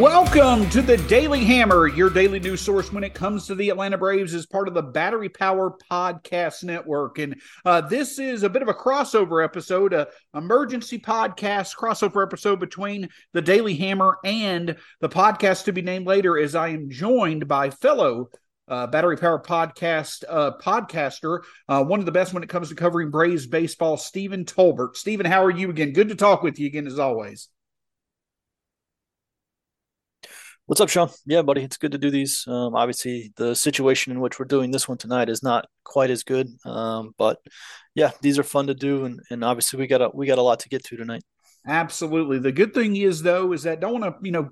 Welcome to the Daily Hammer, your daily news source when it comes to the Atlanta Braves as part of the Battery Power Podcast Network. And uh, this is a bit of a crossover episode, a emergency podcast crossover episode between the Daily Hammer and the podcast to be named later as I am joined by fellow uh, Battery Power Podcast uh, podcaster, uh, one of the best when it comes to covering Braves baseball, Stephen Tolbert. Stephen, how are you again? Good to talk with you again as always. What's up, Shawn? Yeah, buddy, it's good to do these. Um, obviously, the situation in which we're doing this one tonight is not quite as good, um, but yeah, these are fun to do, and, and obviously we got a we got a lot to get to tonight. Absolutely. The good thing is though is that don't want to you know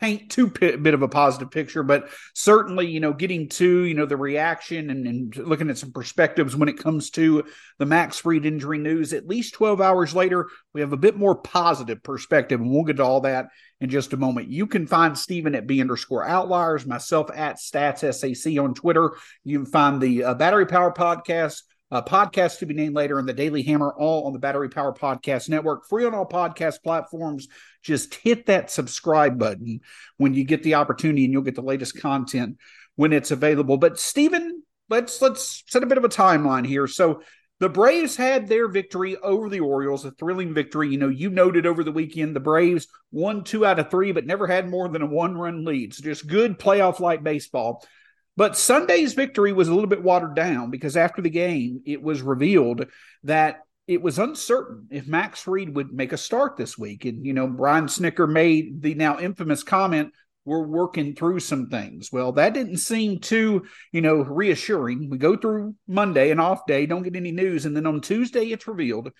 paint too p- bit of a positive picture, but certainly, you know, getting to, you know, the reaction and, and, looking at some perspectives when it comes to the Max Fried injury news, at least 12 hours later, we have a bit more positive perspective. And we'll get to all that in just a moment. You can find Stephen at B underscore outliers, myself at stats SAC on Twitter. You can find the uh, Battery Power Podcast uh, podcast to be named later, and the Daily Hammer, all on the Battery Power Podcast Network, free on all podcast platforms. Just hit that subscribe button when you get the opportunity, and you'll get the latest content when it's available. But Stephen, let's let's set a bit of a timeline here. So the Braves had their victory over the Orioles, a thrilling victory. You know, you noted over the weekend the Braves won two out of three, but never had more than a one run lead. So just good playoff like baseball. But Sunday's victory was a little bit watered down because after the game, it was revealed that it was uncertain if Max Fried would make a start this week. And, you know, Brian Snitker made the now infamous comment, we're working through some things. Well, that didn't seem too, you know, reassuring. We go through Monday, an off day, don't get any news. And then on Tuesday, it's revealed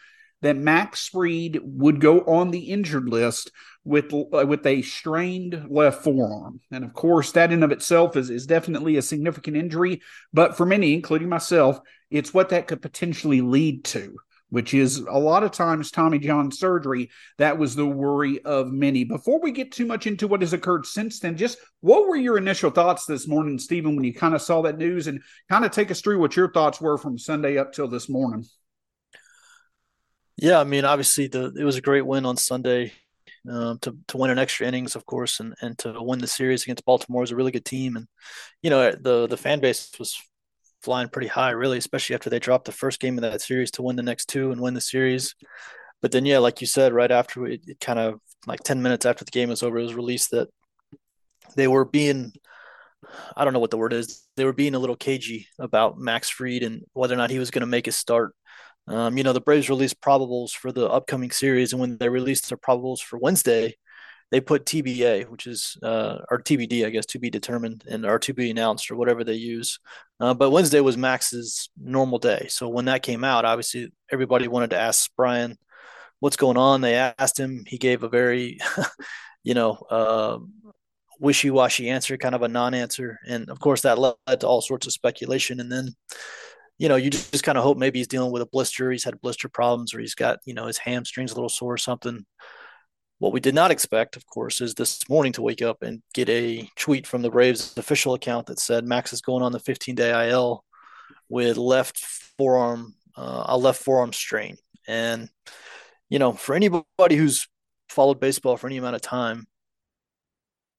that Max Fried would go on the injured list with uh, with a strained left forearm. And of course, that in of itself is, is definitely a significant injury. But for many, including myself, it's what that could potentially lead to, which is a lot of times Tommy John surgery. That was the worry of many. Before we get too much into what has occurred since then, just what were your initial thoughts this morning, Stephen, when you kind of saw that news and kind of take us through what your thoughts were from Sunday up till this morning? Yeah, I mean, obviously the it was a great win on Sunday. Um, to to win an extra innings, of course, and and to win the series against Baltimore is a really good team, and you know the the fan base was flying pretty high, really, especially after they dropped the first game of that series to win the next two and win the series. But then, yeah, like you said, right after it, it kind of like ten minutes after the game was over, it was released that they were being I don't know what the word is. They were being a little cagey about Max Fried and whether or not he was going to make his start. Um, you know, the Braves released probables for the upcoming series, and when they released their probables for Wednesday, they put TBA, which is uh, or TBD, I guess, to be determined, and or to be announced, or whatever they use. Uh, but Wednesday was Max's normal day, so when that came out, obviously everybody wanted to ask Brian what's going on. They asked him. He gave a very, you know, uh, wishy-washy answer, kind of a non-answer, and of course that led to all sorts of speculation. And then you know, you just, just kind of hope maybe he's dealing with a blister. He's had blister problems, or he's got, you know, his hamstrings a little sore or something. What we did not expect, of course, is this morning to wake up and get a tweet from the Braves official account that said Max is going on the 15 day IL with left forearm, uh, a left forearm strain. And, you know, for anybody who's followed baseball for any amount of time,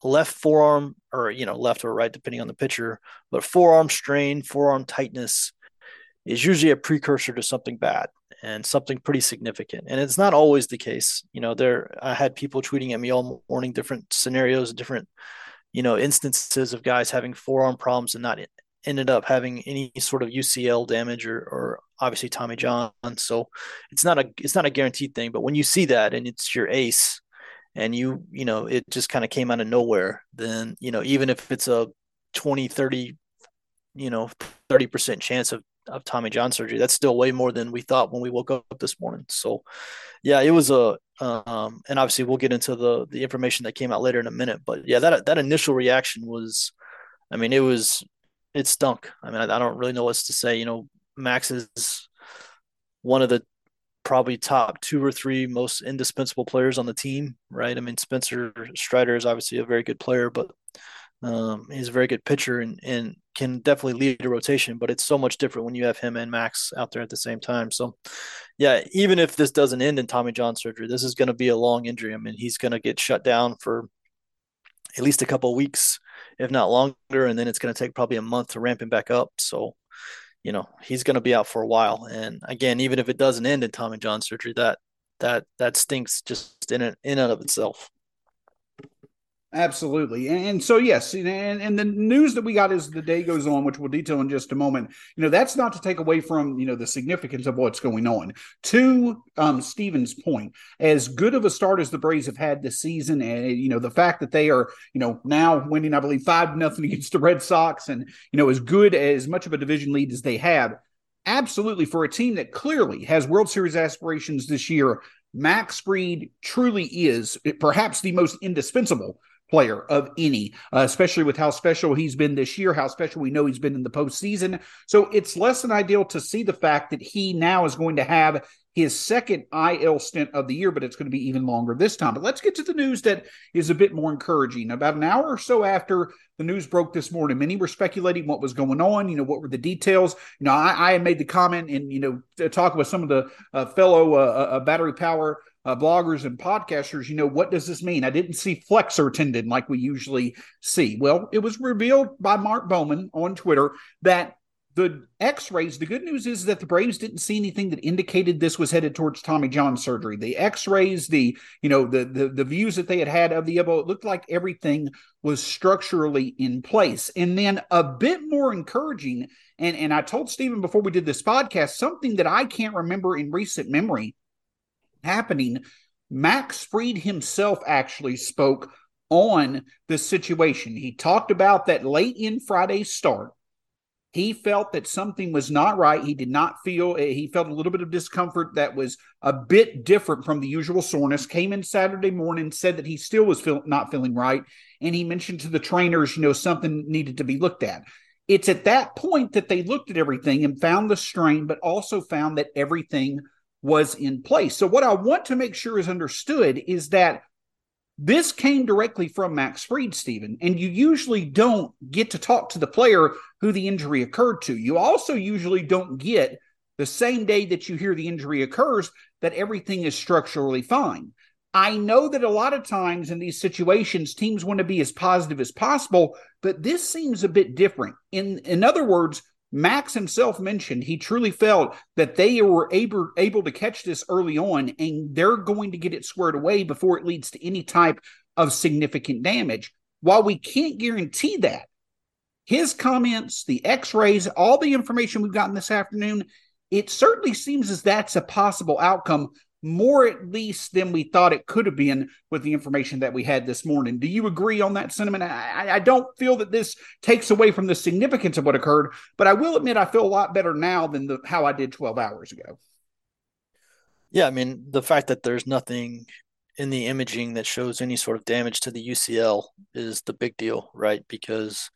left forearm or, you know, left or right, depending on the pitcher, but forearm strain, forearm tightness is usually a precursor to something bad and something pretty significant. And it's not always the case. You know, there I had people tweeting at me all morning different scenarios, different, you know, instances of guys having forearm problems and not ended up having any sort of UCL damage or, or obviously Tommy John. So it's not a it's not a guaranteed thing. But when you see that and it's your ace, and you you know it just kind of came out of nowhere, then you know even if it's a 20, 30, you know 30 percent chance of of Tommy John surgery, that's still way more than we thought when we woke up this morning. So yeah, it was a um, and obviously we'll get into the the information that came out later in a minute. But yeah, that that initial reaction was, I mean, it was it stunk. I mean, I, I don't really know what to say. You know, Max is one of the probably top two or three most indispensable players on the team, right? I mean, Spencer Strider is obviously a very good player, but um, he's a very good pitcher and, and can definitely lead a rotation. But it's so much different when you have him and Max out there at the same time. So, yeah, even if this doesn't end in Tommy John surgery, this is going to be a long injury. I mean, he's going to get shut down for at least a couple weeks, if not longer, and then it's going to take probably a month to ramp him back up. So, you know, he's going to be out for a while. And again, even if it doesn't end in Tommy John surgery, that that that stinks just in it in and of itself. Absolutely. And, so, yes, and, and the news that we got as the day goes on, which we'll detail in just a moment, you know, that's not to take away from, you know, the significance of what's going on. To um, Stephen's point, as good of a start as the Braves have had this season, and, you know, the fact that they are, you know, now winning, I believe, 5 nothing against the Red Sox and, you know, as good as much of a division lead as they have, absolutely for a team that clearly has World Series aspirations this year, Max Fried truly is perhaps the most indispensable player of any, uh, especially with how special he's been this year, how special we know he's been in the postseason. So it's less than ideal to see the fact that he now is going to have his second IL stint of the year, but it's going to be even longer this time. But let's get to the news that is a bit more encouraging. About an hour or so after the news broke this morning, many were speculating what was going on. You know, what were the details? You know, I, I made the comment and, you know, talk with some of the uh, fellow uh, uh, battery power uh, bloggers and podcasters, you know, what does this mean? I didn't see flexor tendon like we usually see. Well, it was revealed by Mark Bowman on Twitter that the x-rays the good news is that the braves didn't see anything that indicated this was headed towards tommy john surgery the x-rays the you know the, the the views that they had had of the elbow it looked like everything was structurally in place and then a bit more encouraging and and i told stephen before we did this podcast something that i can't remember in recent memory happening, Max Fried himself actually spoke on the situation. He talked about that late in Friday's start. He felt that something was not right. He did not feel, eh, he felt a little bit of discomfort that was a bit different from the usual soreness. Came in Saturday morning, said that he still was feel, not feeling right. And he mentioned to the trainers, you know, something needed to be looked at. It's at that point that they looked at everything and found the strain, but also found that everything was in place. So, what I want to make sure is understood is that this came directly from Max Fried, Stephen, and you usually don't get to talk to the player who the injury occurred to. You also usually don't get the same day that you hear the injury occurs that everything is structurally fine. I know that a lot of times in these situations, teams want to be as positive as possible, but this seems a bit different. In in other words, Max himself mentioned he truly felt that they were able, able to catch this early on and they're going to get it squared away before it leads to any type of significant damage. While we can't guarantee that, his comments, the x rays, all the information we've gotten this afternoon, it certainly seems as that's a possible outcome more at least than we thought it could have been with the information that we had this morning. Do you agree on that sentiment? I, I, don't feel that this takes away from the significance of what occurred, but I will admit I feel a lot better now than the, how I did 12 hours ago. Yeah, I mean, the fact that there's nothing in the imaging that shows any sort of damage to the UCL is the big deal, right? Because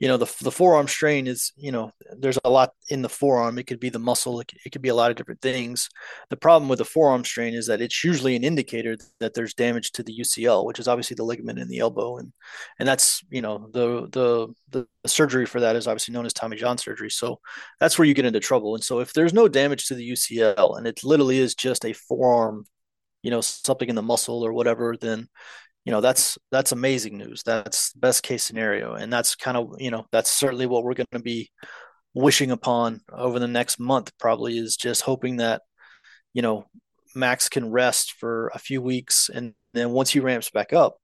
you know the the forearm strain is you know there's a lot in the forearm. It could be the muscle. It, it could be a lot of different things. The problem with the forearm strain is that it's usually an indicator that there's damage to the UCL, which is obviously the ligament in the elbow, and and that's you know the the the surgery for that is obviously known as Tommy John surgery. So that's where you get into trouble. And so if there's no damage to the UCL and it literally is just a forearm you know something in the muscle or whatever then you know that's that's amazing news that's best case scenario and that's kind of you know that's certainly what we're going to be wishing upon over the next month probably is just hoping that you know max can rest for a few weeks and then once he ramps back up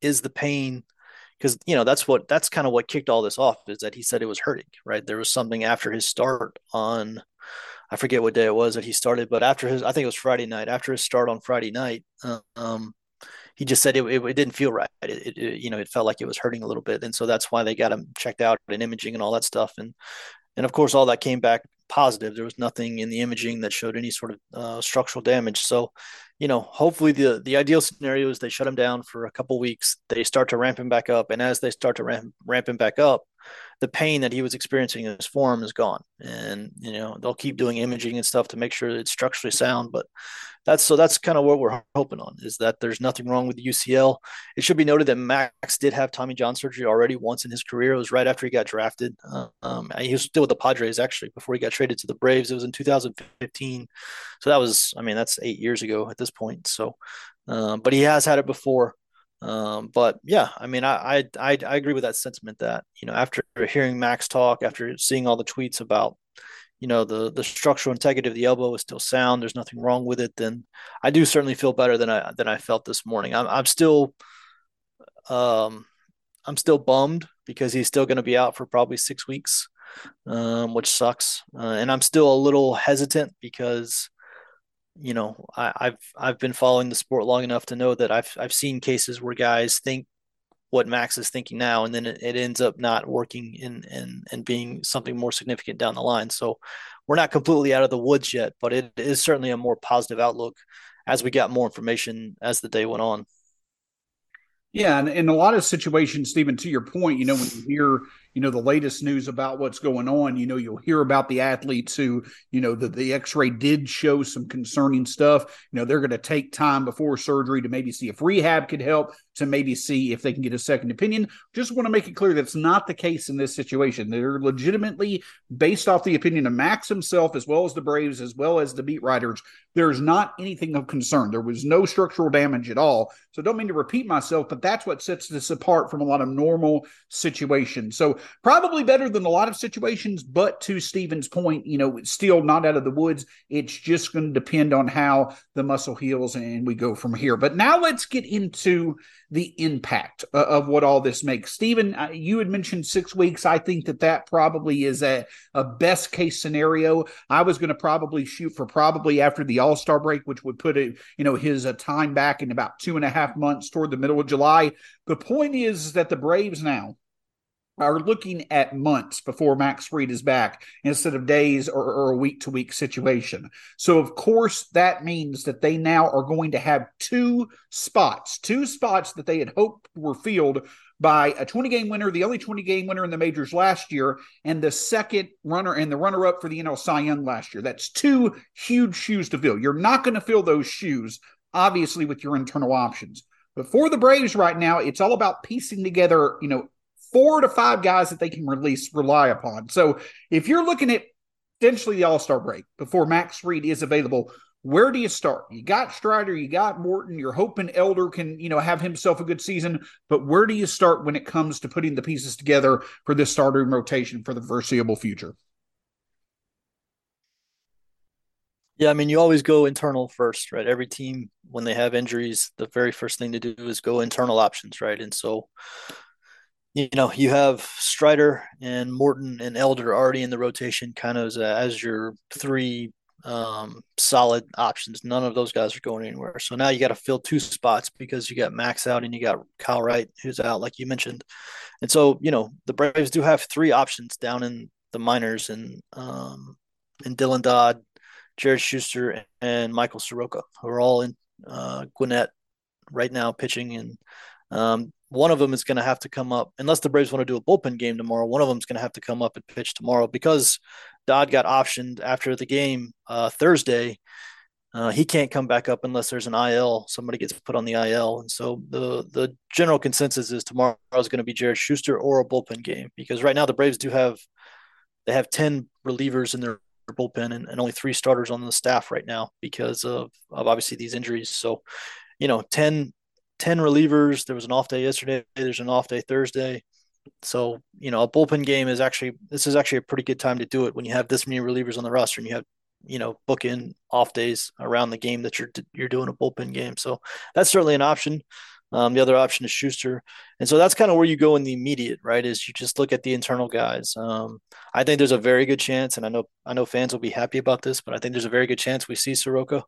is the pain because you know that's what that's kind of what kicked all this off is that he said it was hurting. Right, there was something after his start on. I forget what day it was that he started, but after his, I think it was Friday night. After his start on Friday night, um, he just said it, it, it didn't feel right. It, it, you know, it felt like it was hurting a little bit, and so that's why they got him checked out and imaging and all that stuff. And and of course, all that came back positive. There was nothing in the imaging that showed any sort of uh, structural damage. So, you know, hopefully the the ideal scenario is they shut him down for a couple weeks. They start to ramp him back up, and as they start to ramp ramp him back up, the pain that he was experiencing in his forearm is gone. And you know, they'll keep doing imaging and stuff to make sure it's structurally sound. But that's so that's kind of what we're hoping on is that there's nothing wrong with the UCL. It should be noted that Max did have Tommy John surgery already once in his career. It was right after he got drafted. Um, he was still with the Padres actually before he got traded to the Braves. It was in 2015. So that was, I mean, that's eight years ago at this point. So, um, but he has had it before. Um, but yeah, I mean, I, I I agree with that sentiment that you know after hearing Max talk, after seeing all the tweets about you know the the structural integrity of the elbow is still sound. There's nothing wrong with it. Then I do certainly feel better than I than I felt this morning. I'm I'm still um I'm still bummed because he's still going to be out for probably six weeks, um, which sucks. Uh, and I'm still a little hesitant because you know I, I've I've been following the sport long enough to know that I've I've seen cases where guys think what Max is thinking now, and then it, it ends up not working and and and being something more significant down the line. So we're not completely out of the woods yet, but it is certainly a more positive outlook as we got more information as the day went on. Yeah, and in a lot of situations, Stephen, to your point, you know, when you hear you know the latest news about what's going on you know you'll hear about the athletes who you know the, the x-ray did show some concerning stuff. You know they're going to take time before surgery to maybe see if rehab could help to maybe see if they can get a second opinion. Just want to make it clear that's not the case in this situation. They're legitimately based off the opinion of max himself as well as the braves as well as the beat writers there's not anything of concern. There was no structural damage at all. So don't mean to repeat myself but that's what sets this apart from a lot of normal situations. So probably better than a lot of situations. But to Stephen's point, you know, still not out of the woods. It's just going to depend on how the muscle heals and we go from here. But now let's get into the impact of what all this makes. Stephen, uh, you had mentioned six weeks. I think that that probably is a, a best case scenario. I was going to probably shoot for probably after the All Star break, which would put it, you know, his uh, time back in about two and a half months toward the middle of July. The point is that the Braves now are looking at months before Max Fried is back instead of days or, or a week to week situation. So, of course, that means that they now are going to have two spots, two spots that they had hoped were filled by a 20 game winner, the only 20 game winner in the majors last year, and the second runner and the runner up for the NL Cy Young last year. That's two huge shoes to fill. You're not going to fill those shoes, obviously, with your internal options. But for the Braves right now, it's all about piecing together, you know, four to five guys that they can release rely upon. So if you're looking at potentially the All Star break before Max Fried is available, where do you start? You got Strider, you got Morton. You're hoping Elder can, you know, have himself a good season. But where do you start when it comes to putting the pieces together for this starting rotation for the foreseeable future? Yeah, I mean, you always go internal first, right? Every team, when they have injuries, the very first thing to do is go internal options, right? And so, you know, you have Strider and Morton and Elder already in the rotation, kind of as, as your three um, solid options. None of those guys are going anywhere. So now you got to fill two spots because you got Max out and you got Kyle Wright who's out, like you mentioned. And so, you know, the Braves do have three options down in the minors and um, and Dylan Dodd, Jared Schuster, and Michael Soroka, who are all in uh, Gwinnett right now pitching. And um, one of them is going to have to come up unless the Braves want to do a bullpen game tomorrow. One of them is going to have to come up and pitch tomorrow because Dodd got optioned after the game uh, Thursday. Uh, he can't come back up unless there's an IL. Somebody gets put on the IL, and so the the general consensus is tomorrow is going to be Jared Schuster or a bullpen game because right now the Braves do have they have ten relievers in their bullpen and, and only three starters on the staff right now because of, of obviously these injuries. So, you know, 10 10 relievers. There was an off day yesterday. There's an off day Thursday. So, you know, a bullpen game is actually, this is actually a pretty good time to do it when you have this many relievers on the roster and you have, you know, book in off days around the game that you're, you're doing a bullpen game. So that's certainly an option. Um, the other option is Schuster, and so that's kind of where you go in the immediate, right? Is you just look at the internal guys. Um, I think there's a very good chance, and I know I know fans will be happy about this, but I think there's a very good chance we see Soroka.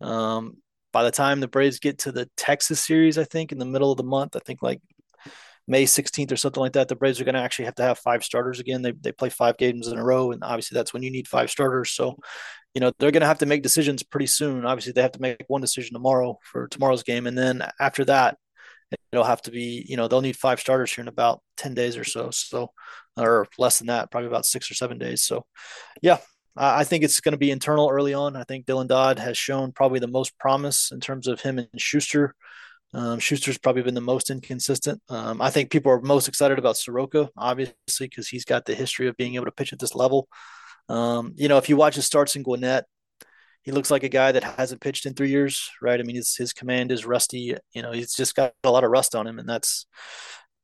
Um, by the time the Braves get to the Texas series, I think in the middle of the month, I think like May 16th or something like that, the Braves are going to actually have to have five starters again. They, they play five games in a row, and obviously that's when you need five starters. So, you know, they're going to have to make decisions pretty soon. Obviously, they have to make one decision tomorrow for tomorrow's game. And then after that, it'll have to be, you know, they'll need five starters here in about 10 days or so. So, or less than that, probably about six or seven days. So, yeah, I think it's going to be internal early on. I think Dylan Dodd has shown probably the most promise in terms of him and Schuster um, Schuster's probably been the most inconsistent. Um, I think people are most excited about Soroka, obviously, because he's got the history of being able to pitch at this level. Um, you know, if you watch his starts in Gwinnett, he looks like a guy that hasn't pitched in three years, right? I mean, his, his command is rusty. You know, he's just got a lot of rust on him, and that's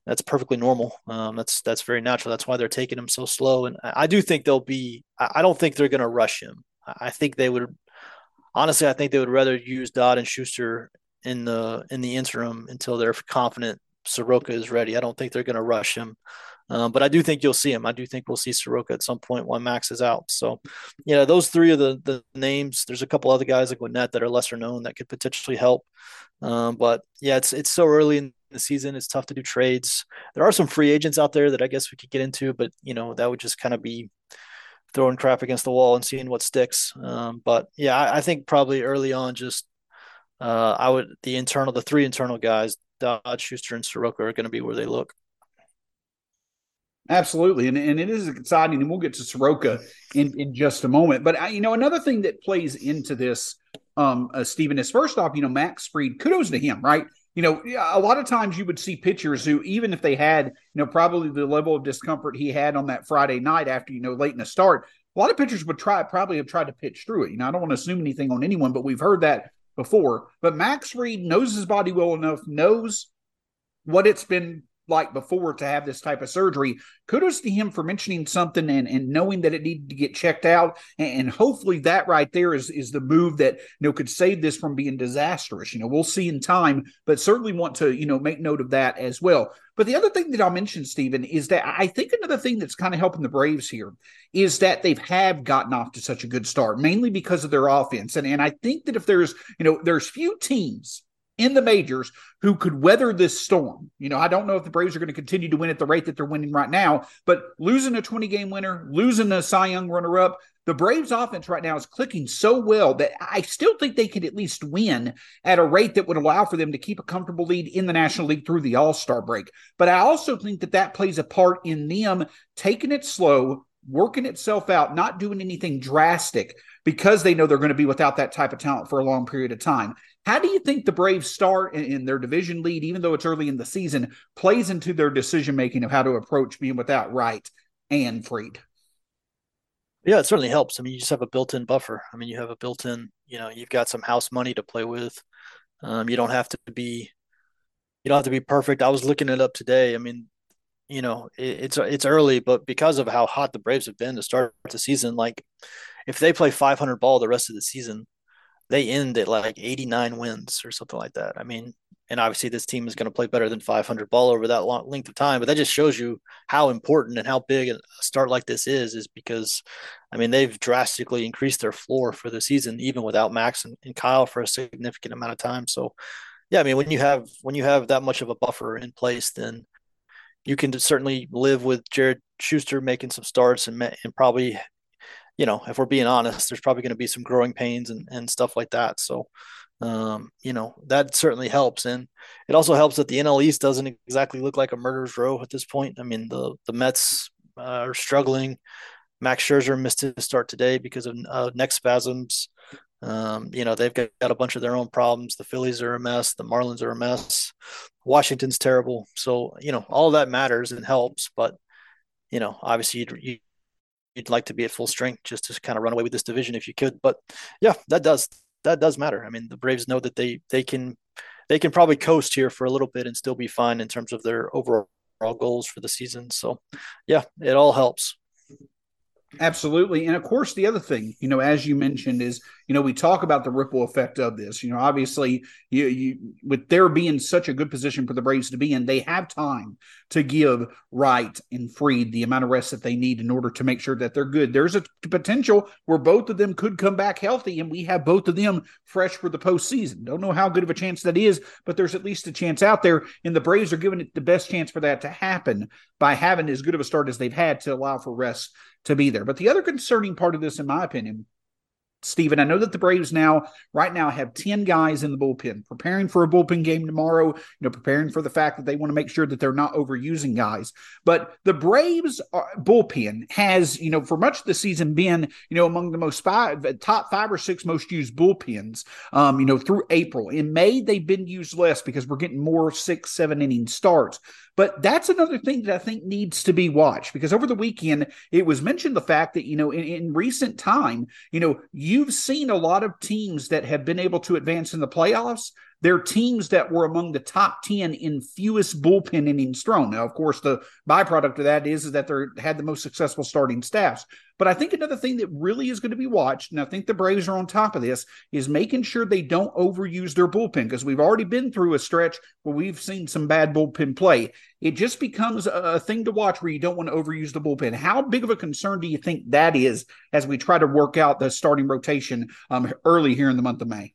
that's perfectly normal. Um, that's that's very natural. That's why they're taking him so slow. And I, I do think they'll be. I don't think they're going to rush him. I think they would. Honestly, I think they would rather use Dodd and Schuster in the in the interim until they're confident Soroka is ready. I don't think they're going to rush him. Um, but I do think you'll see him. I do think we'll see Soroka at some point when Max is out. So, you know, those three are the the names. There's a couple other guys like Gwinnett that are lesser known that could potentially help. Um, but yeah, it's it's so early in the season. It's tough to do trades. There are some free agents out there that I guess we could get into, but you know, that would just kind of be throwing crap against the wall and seeing what sticks. Um, but yeah, I, I think probably early on, just uh, I would the internal, the three internal guys, Dodd, Schuster, and Soroka are going to be where they look. Absolutely, and and it is exciting, and we'll get to Soroka in in just a moment. But I, you know, another thing that plays into this, um, uh, Stephen, is first off, you know, Max Fried, kudos to him, right? You know, a lot of times you would see pitchers who, even if they had, you know, probably the level of discomfort he had on that Friday night after, you know, late in the start, a lot of pitchers would try, probably have tried to pitch through it. You know, I don't want to assume anything on anyone, but we've heard that before. But Max Fried knows his body well enough, knows what it's been like before to have this type of surgery. Kudos to him for mentioning something and, and knowing that it needed to get checked out. And, and, hopefully that right there is, is the move that, you know, could save this from being disastrous. You know, we'll see in time, but certainly want to, you know, make note of that as well. But the other thing that I'll mention, Stephen, is that I think another thing that's kind of helping the Braves here is that they've have gotten off to such a good start, mainly because of their offense. And and I think that if there's, you know, there's few teams in the majors who could weather this storm. You know, I don't know if the Braves are going to continue to win at the rate that they're winning right now, but losing a 20 game winner, losing a Cy Young runner up, the Braves offense right now is clicking so well that I still think they could at least win at a rate that would allow for them to keep a comfortable lead in the National League through the All Star break. But I also think that that plays a part in them taking it slow, working itself out, not doing anything drastic because they know they're going to be without that type of talent for a long period of time. How do you think the Braves start in, their division lead, even though it's early in the season, plays into their decision making of how to approach being without Wright and Fried? Yeah, it certainly helps. I mean, you just have a built-in buffer. I mean, you have a built-in, you know, you've got some house money to play with. Um, you don't have to be, you don't have to be perfect. I was looking it up today. I mean, you know, it, it's it's early, but because of how hot the Braves have been to start the season, like if they play 500 ball the rest of the season, they end at like 89 wins or something like that. I mean, and obviously this team is going to play better than 500 ball over that long length of time, but that just shows you how important and how big a start like this is, is because, I mean, they've drastically increased their floor for the season, even without Max and, and Kyle for a significant amount of time. So, yeah, I mean, when you have when you have that much of a buffer in place, then you can certainly live with Jared Schuster making some starts and and probably you know, if we're being honest, there's probably going to be some growing pains and, and stuff like that. So, um, you know, that certainly helps. And it also helps that the NL East doesn't exactly look like a murderer's row at this point. I mean, the, the Mets uh, are struggling. Max Scherzer missed his start today because of uh, neck spasms. Um, you know, they've got, got a bunch of their own problems. The Phillies are a mess. The Marlins are a mess. Washington's terrible. So, you know, all that matters and helps. But, you know, obviously you, you you'd like to be at full strength just to kind of run away with this division if you could. But yeah, that does that does matter. I mean, the Braves know that they they can they can probably coast here for a little bit and still be fine in terms of their overall goals for the season. So yeah, it all helps. Absolutely. And of course, the other thing, you know, as you mentioned, is, you know, we talk about the ripple effect of this. You know, obviously, you, you with there being such a good position for the Braves to be in, they have time to give Wright and Fried the amount of rest that they need in order to make sure that they're good. There's a potential where both of them could come back healthy, and we have both of them fresh for the postseason. Don't know how good of a chance that is, but there's at least a chance out there. And the Braves are giving it the best chance for that to happen by having as good of a start as they've had to allow for rest to be there. But the other concerning part of this, in my opinion, Stephen, I know that the Braves now, right now, have 10 guys in the bullpen preparing for a bullpen game tomorrow, you know, preparing for the fact that they want to make sure that they're not overusing guys. But the Braves are, bullpen has, you know, for much of the season been, you know, among the most five, top five or six most used bullpens, um, you know, through April. In May, they've been used less because we're getting more six, seven inning starts. But that's another thing that I think needs to be watched because over the weekend, it was mentioned the fact that, you know, in, in recent time, you know, you've seen a lot of teams that have been able to advance in the playoffs they're teams that were among the top 10 in fewest bullpen innings thrown. Now, of course, the byproduct of that is, is that they had the most successful starting staffs. But I think another thing that really is going to be watched, and I think the Braves are on top of this, is making sure they don't overuse their bullpen because we've already been through a stretch where we've seen some bad bullpen play. It just becomes a thing to watch where you don't want to overuse the bullpen. How big of a concern do you think that is as we try to work out the starting rotation um, early here in the month of May?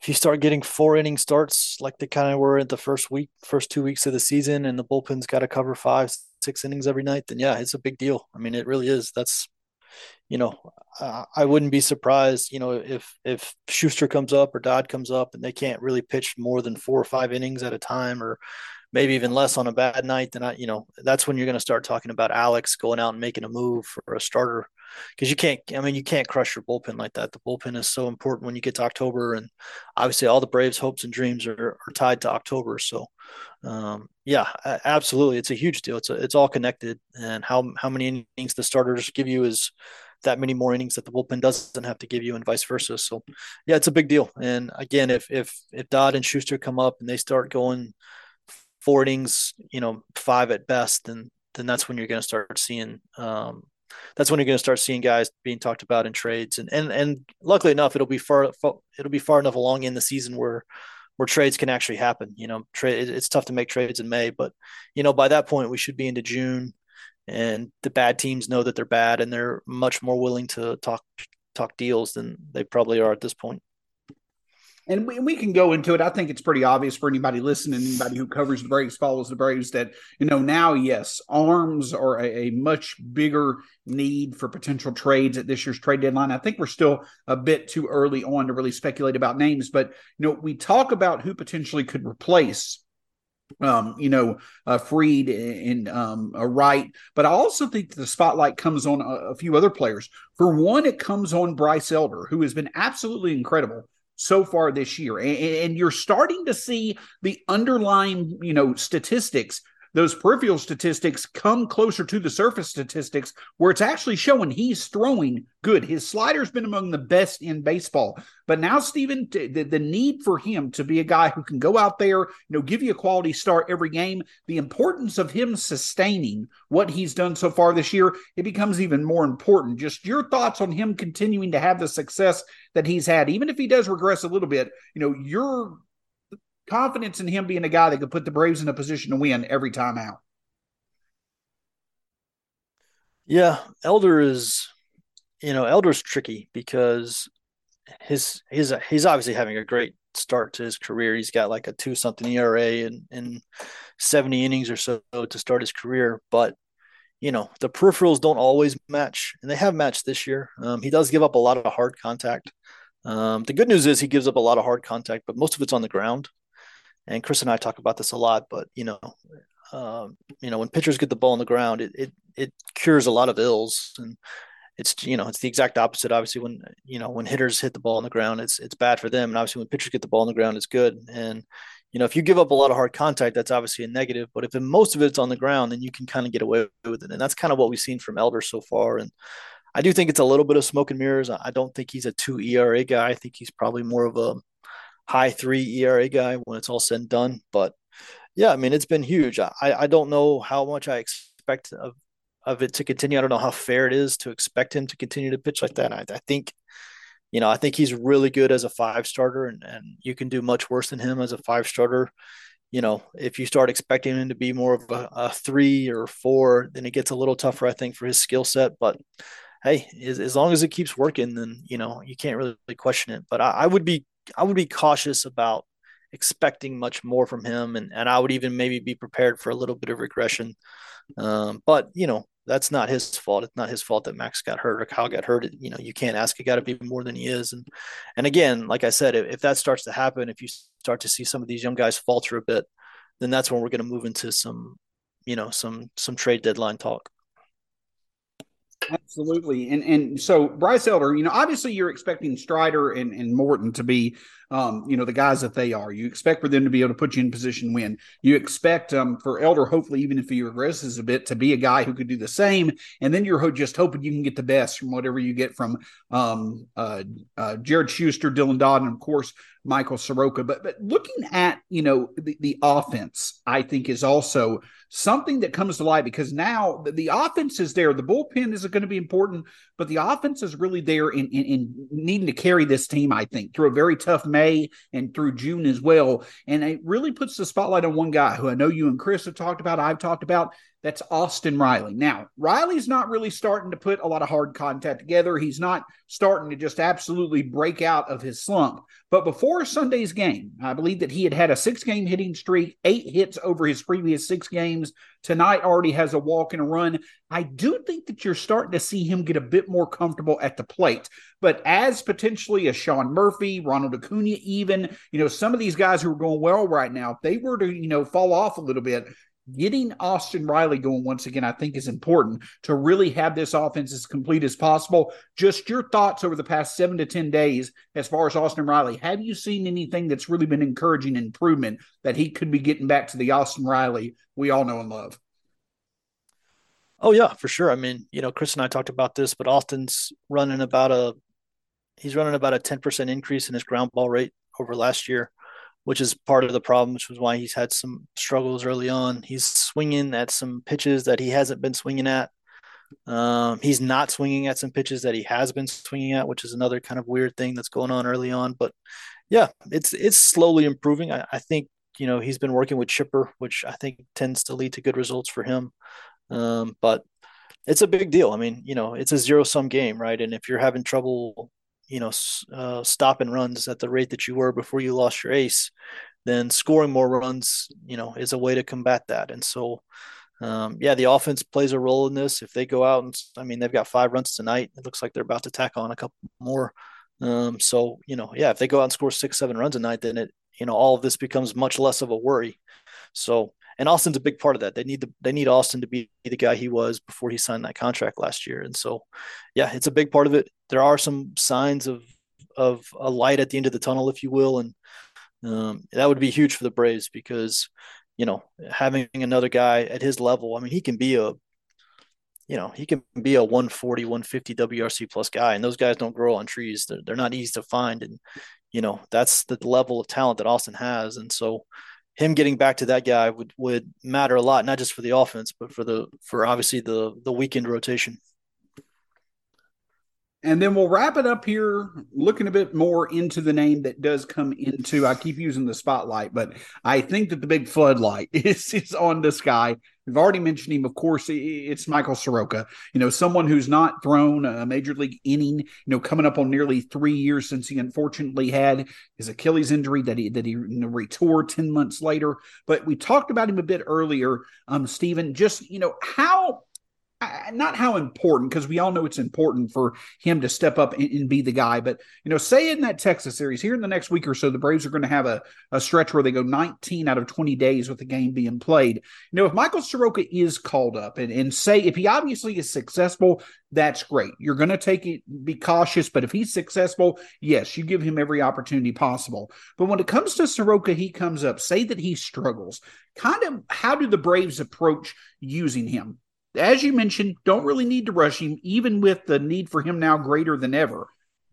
if you start getting four inning starts like they kind of were at the first week, first two weeks of the season, and the bullpen's got to cover five, six innings every night, then yeah, it's a big deal. I mean, it really is. That's, you know, uh, I wouldn't be surprised, you know, if if Schuster comes up or Dodd comes up and they can't really pitch more than four or five innings at a time, or maybe even less on a bad night, then I, you know, that's when you're going to start talking about Alex going out and making a move for a starter because you can't. I mean, you can't crush your bullpen like that. The bullpen is so important when you get to October, and obviously all the Braves' hopes and dreams are, are tied to October. So, um, yeah, absolutely, it's a huge deal. It's a, it's all connected, and how how many innings the starters give you is that many more innings that the bullpen doesn't have to give you, and vice versa. So, yeah, it's a big deal. And again, if if if Dodd and Schuster come up and they start going four innings, you know, five at best, then then that's when you're going to start seeing um, that's when you're going to start seeing guys being talked about in trades. And and and luckily enough, it'll be far it'll be far enough along in the season where where trades can actually happen. You know, trade it's tough to make trades in May, but you know by that point we should be into June, and the bad teams know that they're bad and they're much more willing to talk talk deals than they probably are at this point. And we, we can go into it. I think it's pretty obvious for anybody listening, anybody who covers the Braves, follows the Braves, that, you know, now, yes, arms are a, a, much bigger need for potential trades at this year's trade deadline. I think we're still a bit too early on to really speculate about names, but, you know, we talk about who potentially could replace um, you know, uh, Fried and um, a Wright. But I also think the spotlight comes on a, a, few other players. For one, it comes on Bryce Elder, who has been absolutely incredible so far this year. And, and you're starting to see the underlying, you know, statistics those peripheral statistics come closer to the surface statistics where it's actually showing he's throwing good. His slider's been among the best in baseball. But now, Stephen, the, the need for him to be a guy who can go out there, you know, give you a quality start every game, the importance of him sustaining what he's done so far this year, it becomes even more important. Just your thoughts on him continuing to have the success that he's had, even if he does regress a little bit, you know, your confidence in him being a guy that could put the Braves in a position to win every time out. Yeah, Elder is, you know, Elder's tricky because his he's he's obviously having a great start to his career. He's got like a two something ERA and in 70 innings or so to start his career, but you know the peripherals don't always match, and they have matched this year. Um, he does give up a lot of hard contact. Um, the good news is he gives up a lot of hard contact, but most of it's on the ground and Chris and I talk about this a lot, but you know, um, you know, when pitchers get the ball on the ground, it, it it cures a lot of ills, and it's you know it's the exact opposite. Obviously, when you know when hitters hit the ball on the ground, it's it's bad for them, and obviously when pitchers get the ball on the ground, it's good. And you know, if you give up a lot of hard contact, that's obviously a negative. But if most of it's on the ground, then you can kind of get away with it, and that's kind of what we've seen from Elder so far. And I do think it's a little bit of smoke and mirrors. I don't think he's a two ERA guy. I think he's probably more of a high three ERA guy when it's all said and done. But yeah, I mean, it's been huge. I, I don't know how much I expect of, of it to continue. I don't know how fair it is to expect him to continue to pitch like that. I, I think, you know, I think he's really good as a five starter and, and you can do much worse than him as a five starter. You know, if you start expecting him to be more of a, a three or four, then it gets a little tougher, I think, for his skill set. But hey, as, as long as it keeps working, then, you know, you can't really question it. But I, I would be I would be cautious about expecting much more from him, and and I would even maybe be prepared for a little bit of regression. Um, but you know that's not his fault. It's not his fault that Max got hurt or Kyle got hurt. You know you can't ask a guy to be more than he is, and and again, like I said, if, if that starts to happen, if you start to see some of these young guys falter a bit, then that's when we're going to move into some you know some some trade deadline talk. Absolutely. And and so Bryce Elder, you know, obviously you're expecting Strider and, and Morton to be um, you know, the guys that they are. You expect for them to be able to put you in position win. You expect um for Elder, hopefully, even if he regresses a bit, to be a guy who could do the same. And then you're just hoping you can get the best from whatever you get from um uh, uh Jared Schuster, Dylan Dodd, and of course Michael Soroka. But but looking at you know the, the offense, I think is also something that comes to light because now the, the offense is there. The bullpen is going to be important, but the offense is really there in, in, in needing to carry this team. I think through a very tough May and through June as well, and it really puts the spotlight on one guy who I know you and Chris have talked about. I've talked about that's Austin Riley. Now, Riley's not really starting to put a lot of hard contact together. He's not starting to just absolutely break out of his slump. But before Sunday's game, I believe that he had had a six game hitting streak, eight hits over his previous six games. Tonight already has a walk and a run. I do think that you're starting to see him get a bit more comfortable at the plate. But as potentially a Sean Murphy, Ronald Acuna, even, you know, some of these guys who are going well right now, if they were to, you know, fall off a little bit, getting Austin Riley going once again, I think is important to really have this offense as complete as possible. Just your thoughts over the past seven to 10 days as far as Austin Riley. Have you seen anything that's really been encouraging improvement that he could be getting back to the Austin Riley we all know and love? Oh, yeah, for sure. I mean, you know, Chris and I talked about this, but Austin's running about a he's running about a 10% increase in his ground ball rate over last year which is part of the problem, which was why he's had some struggles early on. He's swinging at some pitches that he hasn't been swinging at. Um, he's not swinging at some pitches that he has been swinging at, which is another kind of weird thing that's going on early on. But yeah, it's it's slowly improving. I, I think you know he's been working with Chipper, which I think tends to lead to good results for him. Um, but it's a big deal. I mean, you know, it's a zero sum game, right? And if you're having trouble you know, uh, stopping runs at the rate that you were before you lost your ace, then scoring more runs, you know, is a way to combat that. And so, um, yeah, the offense plays a role in this. If they go out and, I mean, they've got five runs tonight. It looks like they're about to tack on a couple more. Um, so, you know, yeah, if they go out and score six, seven runs a night, then it, you know, all of this becomes much less of a worry. So, and Austin's a big part of that. They need the they need Austin to be the guy he was before he signed that contract last year. And so, yeah, it's a big part of it. There are some signs of of a light at the end of the tunnel, if you will, and um, that would be huge for the Braves because you know having another guy at his level. I mean, he can be a you know he can be a 140 150 wrc plus guy and those guys don't grow on trees they're, they're not easy to find and you know that's the level of talent that austin has and so him getting back to that guy would would matter a lot, not just for the offense, but for the for obviously the the weekend rotation. And then we'll wrap it up here, looking a bit more into the name that does come into. I keep using the spotlight, but I think that the big floodlight is, is on this guy. We've already mentioned him, of course. It's Michael Soroka. You know, someone who's not thrown a major league inning. You know, coming up on nearly three years since he unfortunately had his Achilles injury that he that he you know, retore ten months later. But we talked about him a bit earlier, um, Stephen. Just you know how not how important because we all know it's important for him to step up and, and, be the guy but you know say in that texas series here in the next week or so the braves are going to have a, a stretch where they go 19 out of 20 days with the game being played. You know if michael soroka is called up and, and say if he obviously is successful that's great. You're going to take it be cautious but if he's successful yes you give him every opportunity possible. But when it comes to soroka he comes up say that he struggles kind of how do the braves approach using him as you mentioned, don't really need to rush him, even with the need for him now greater than ever.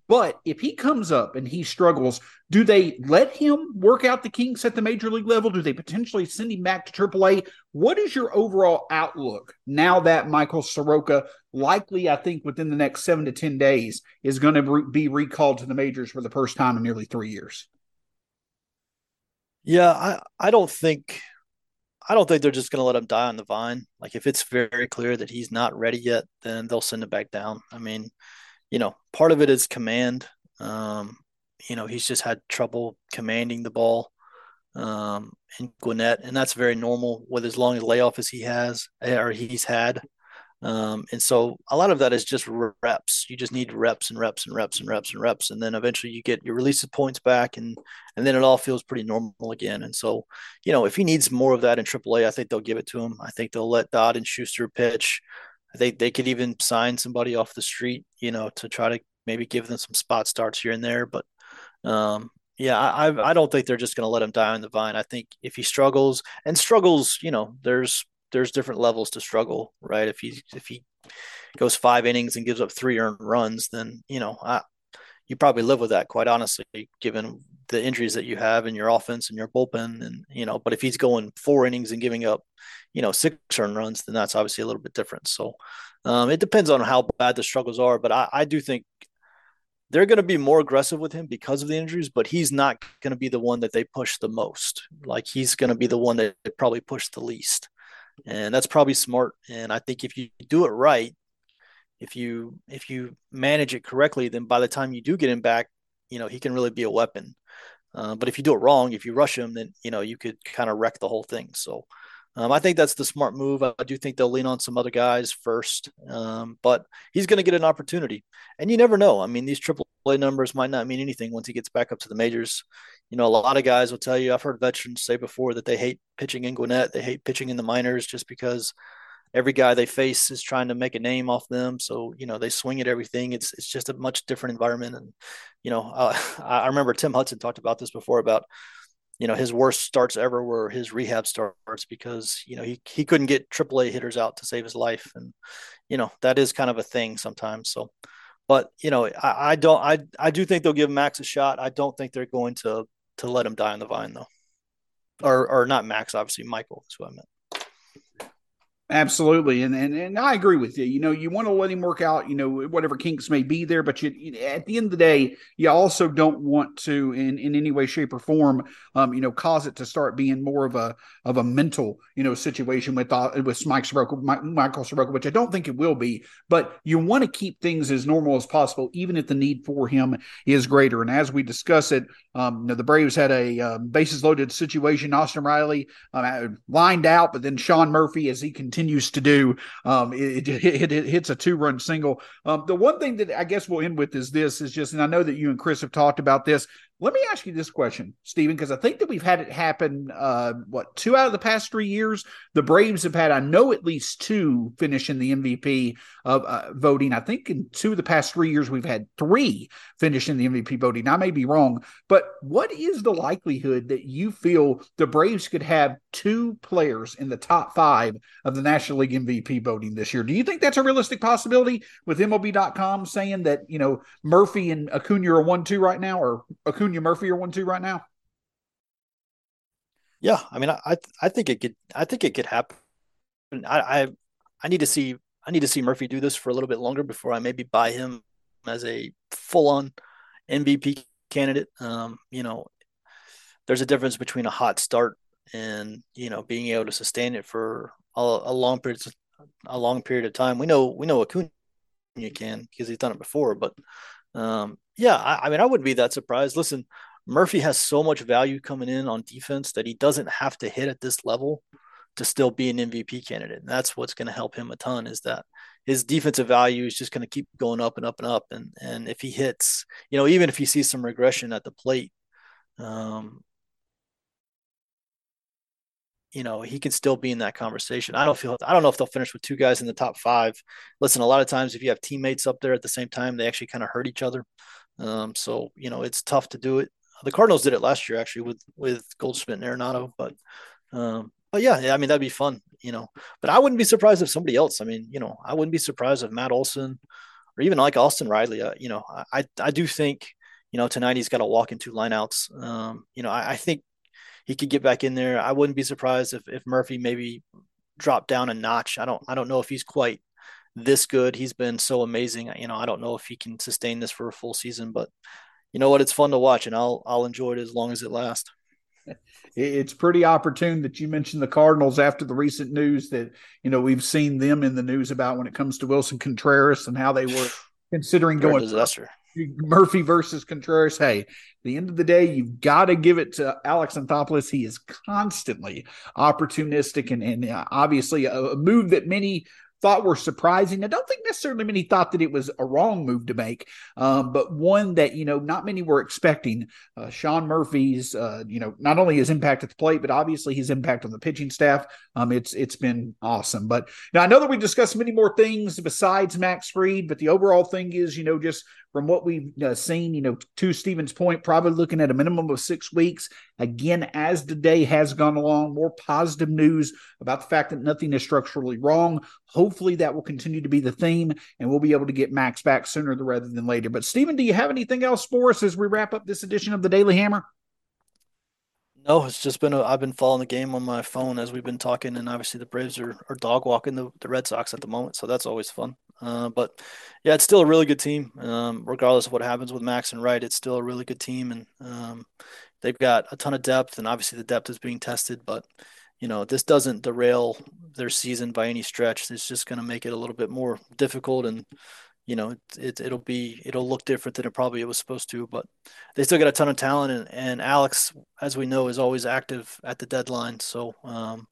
But if he comes up and he struggles, do they let him work out the kinks at the major league level? Do they potentially send him back to AAA? What is your overall outlook now that Michael Soroka, likely, I think, within the next seven to 10 days, is going to be recalled to the majors for the first time in nearly three years? Yeah, I, I don't think I don't think they're just going to let him die on the vine. Like if it's very clear that he's not ready yet, then they'll send him back down. I mean, you know, part of it is command. Um, you know, he's just had trouble commanding the ball um, in Gwinnett, and that's very normal with as long as layoff as he has or he's had. Um, and so a lot of that is just reps. You just need reps and reps and reps and reps and reps, and then eventually you get your release of points back, and and then it all feels pretty normal again. And so, you know, if he needs more of that in AAA, I think they'll give it to him. I think they'll let Dodd and Shuster pitch. I think they could even sign somebody off the street, you know, to try to maybe give them some spot starts here and there. But um, yeah, I I don't think they're just going to let him die on the vine. I think if he struggles and struggles, you know, there's there's different levels to struggle, right? If he if he goes five innings and gives up three earned runs, then you know I, you probably live with that, quite honestly, given the injuries that you have in your offense and your bullpen, and you know. But if he's going four innings and giving up, you know, six earned runs, then that's obviously a little bit different. So um, it depends on how bad the struggles are, but I, I do think they're going to be more aggressive with him because of the injuries, but he's not going to be the one that they push the most. Like he's going to be the one that they probably push the least and that's probably smart. And I think if you do it right, if you if you manage it correctly, then by the time you do get him back, you know he can really be a weapon. Uh, but if you do it wrong, if you rush him, then you know you could kind of wreck the whole thing. So um, I think that's the smart move. I do think they'll lean on some other guys first, um, but he's going to get an opportunity, and you never know. I mean, these AAA numbers might not mean anything once he gets back up to the majors. You know, a lot of guys will tell you. I've heard veterans say before that they hate pitching in Gwinnett, they hate pitching in the minors, just because every guy they face is trying to make a name off them. So you know, they swing at everything. It's it's just a much different environment, and you know, uh, I remember Tim Hudson talked about this before about you know his worst starts ever were his rehab starts because you know he he couldn't get AAA hitters out to save his life, and you know that is kind of a thing sometimes. So, but you know I, I don't I I do think they'll give Max a shot. I don't think they're going to to let him die on the vine though, or or not Max obviously Michael is what I meant. Absolutely, and, and and I agree with you. You know, you want to let him work out. You know, whatever kinks may be there, but you, you at the end of the day, you also don't want to, in in any way, shape, or form, um, you know, cause it to start being more of a of a mental, you know, situation with uh, with Mike Soroka, Michael Soroka, which I don't think it will be. But you want to keep things as normal as possible, even if the need for him is greater. And as we discuss it, um, you know, the Braves had a um, bases loaded situation. Austin Riley um, lined out, but then Sean Murphy, as he continues to do, um, it, it, it, it, hits a two run single. Um, the one thing that I guess we'll end with is this: is just, and I know that you and Chris have talked about this. Let me ask you this question, Stephen, because I think that we've had it happen. Uh, what two out of the past three years, the Braves have had, I know, at least two finish in the MVP of uh, voting. I think in two of the past three years, we've had three finish in the MVP voting. I may be wrong, but what is the likelihood that you feel the Braves could have two players in the top five of the National League MVP voting this year? Do you think that's a realistic possibility? With MLB.com saying that you know Murphy and Acuna are one two right now, or Acuna Murphy are one two right now? Yeah, I mean, I I think it could I think it could happen. I I, I need to see I need to see Murphy do this for a little bit longer before I maybe buy him as a full on MVP candidate. Um, you know, there's a difference between a hot start and you know being able to sustain it for a, a long period a long period of time. We know we know Acuna can because he's done it before, but um, yeah, I, I mean, I wouldn't be that surprised. Listen, Murphy has so much value coming in on defense that he doesn't have to hit at this level to still be an MVP candidate. And that's what's going to help him a ton is that his defensive value is just going to keep going up and up and up. And and if he hits, you know, even if he sees some regression at the plate, um, you know, he can still be in that conversation. I don't feel I don't know if they'll finish with two guys in the top five. Listen, a lot of times if you have teammates up there at the same time, they actually kind of hurt each other. Um, so you know, it's tough to do it. The Cardinals did it last year actually with with Goldschmidt and Arenado, but um, but yeah, I mean that'd be fun, you know. But I wouldn't be surprised if somebody else. I mean, you know, I wouldn't be surprised if Matt Olson or even like Austin Riley. Uh, you know, I I do think you know tonight he's got to walk in two lineouts. Um, you know, I, I think he could get back in there. I wouldn't be surprised if, if Murphy maybe dropped down a notch. I don't I don't know if he's quite this good. He's been so amazing. You know, I don't know if he can sustain this for a full season, but you know what? It's fun to watch, and I'll I'll enjoy it as long as it lasts. It's pretty opportune that you mentioned the Cardinals after the recent news that you know we've seen them in the news about when it comes to Willson Contreras and how they were considering going disaster. Murphy versus Contreras. Hey, the end of the day, you've got to give it to Alex Anthopoulos. He is constantly opportunistic and, and uh, obviously a, a, move that many thought were surprising. I don't think necessarily many thought that it was a wrong move to make, um, but one that you know not many were expecting. Uh, Sean Murphy's, uh, you know, not only his impact at the plate, but obviously his impact on the pitching staff. Um, it's it's been awesome. But now I know that we discussed many more things besides Max Fried, but the overall thing is, you know, just from what we've uh, seen, you know, to Stephen's point, probably looking at a minimum of six weeks. Again, as the day has gone along, more positive news about the fact that nothing is structurally wrong. Hopefully, that will continue to be the theme, and we'll be able to get Max back sooner rather than later. But, Stephen, do you have anything else for us as we wrap up this edition of the Daily Hammer? No, it's just been a, I've been following the game on my phone as we've been talking, and obviously the Braves are, are dog walking the, the Red Sox at the moment, so that's always fun. Uh, but yeah, it's still a really good team. Um, regardless of what happens with Max and Wright, it's still a really good team, and um, they've got a ton of depth, and obviously the depth is being tested. But you know, this doesn't derail their season by any stretch. It's just going to make it a little bit more difficult, and you know, it, it will be it'll look different than it probably it was supposed to. But they still got a ton of talent, and, and Alex, as we know, is always active at the deadline. So um,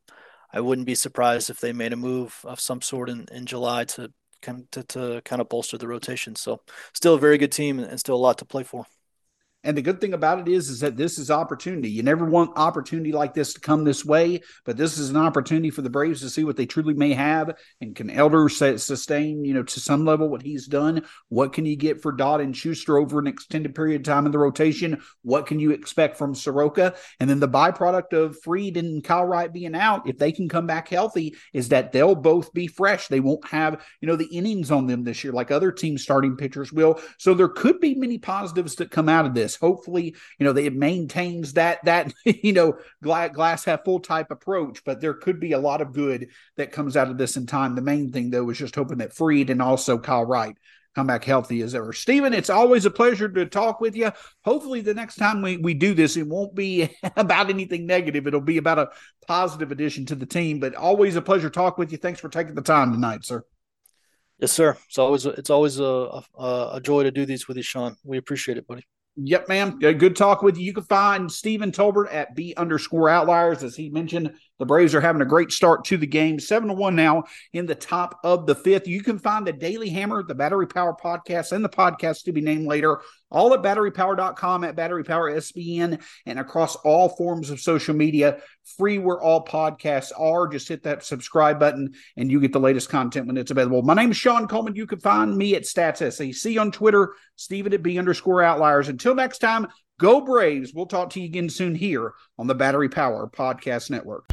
I wouldn't be surprised if they made a move of some sort in, in July to kind to, to kind of bolster the rotation. So still a very good team and still a lot to play for. And the good thing about it is, is that this is opportunity. You never want opportunity like this to come this way, but this is an opportunity for the Braves to see what they truly may have. And can Elder sustain, you know, to some level what he's done? What can you get for Dodd and Shuster over an extended period of time in the rotation? What can you expect from Soroka? And then the byproduct of Fried and Kyle Wright being out, if they can come back healthy, is that they'll both be fresh. They won't have, you know, the innings on them this year like other team starting pitchers will. So there could be many positives that come out of this. This. Hopefully, you know, it maintains that that you know glass, half full type approach. But there could be a lot of good that comes out of this in time. The main thing though is just hoping that Fried and also Kyle Wright come back healthy as ever. Stephen, it's always a pleasure to talk with you. Hopefully, the next time we, we do this, it won't be about anything negative. It'll be about a positive addition to the team. But always a pleasure to talk with you. Thanks for taking the time tonight, sir. Yes, sir. It's always it's always a, a, a joy to do these with you, Shawn. We appreciate it, buddy. Yep, ma'am. Good talk with you. You can find Stephen Tolbert at B underscore outliers. As he mentioned, the Braves are having a great start to the game. Seven to one now in the top of the fifth. You can find the Daily Hammer, the Battery Power podcast, and the podcast to be named later, all at batterypower.com, at Battery Power SBN, and across all forms of social media. Free where all podcasts are. Just hit that subscribe button and you get the latest content when it's available. My name is Shawn Coleman. You can find me at StatsSAC on Twitter, Stephen at B underscore outliers. Until next time, go Braves. We'll talk to you again soon here on the Battery Power Podcast Network.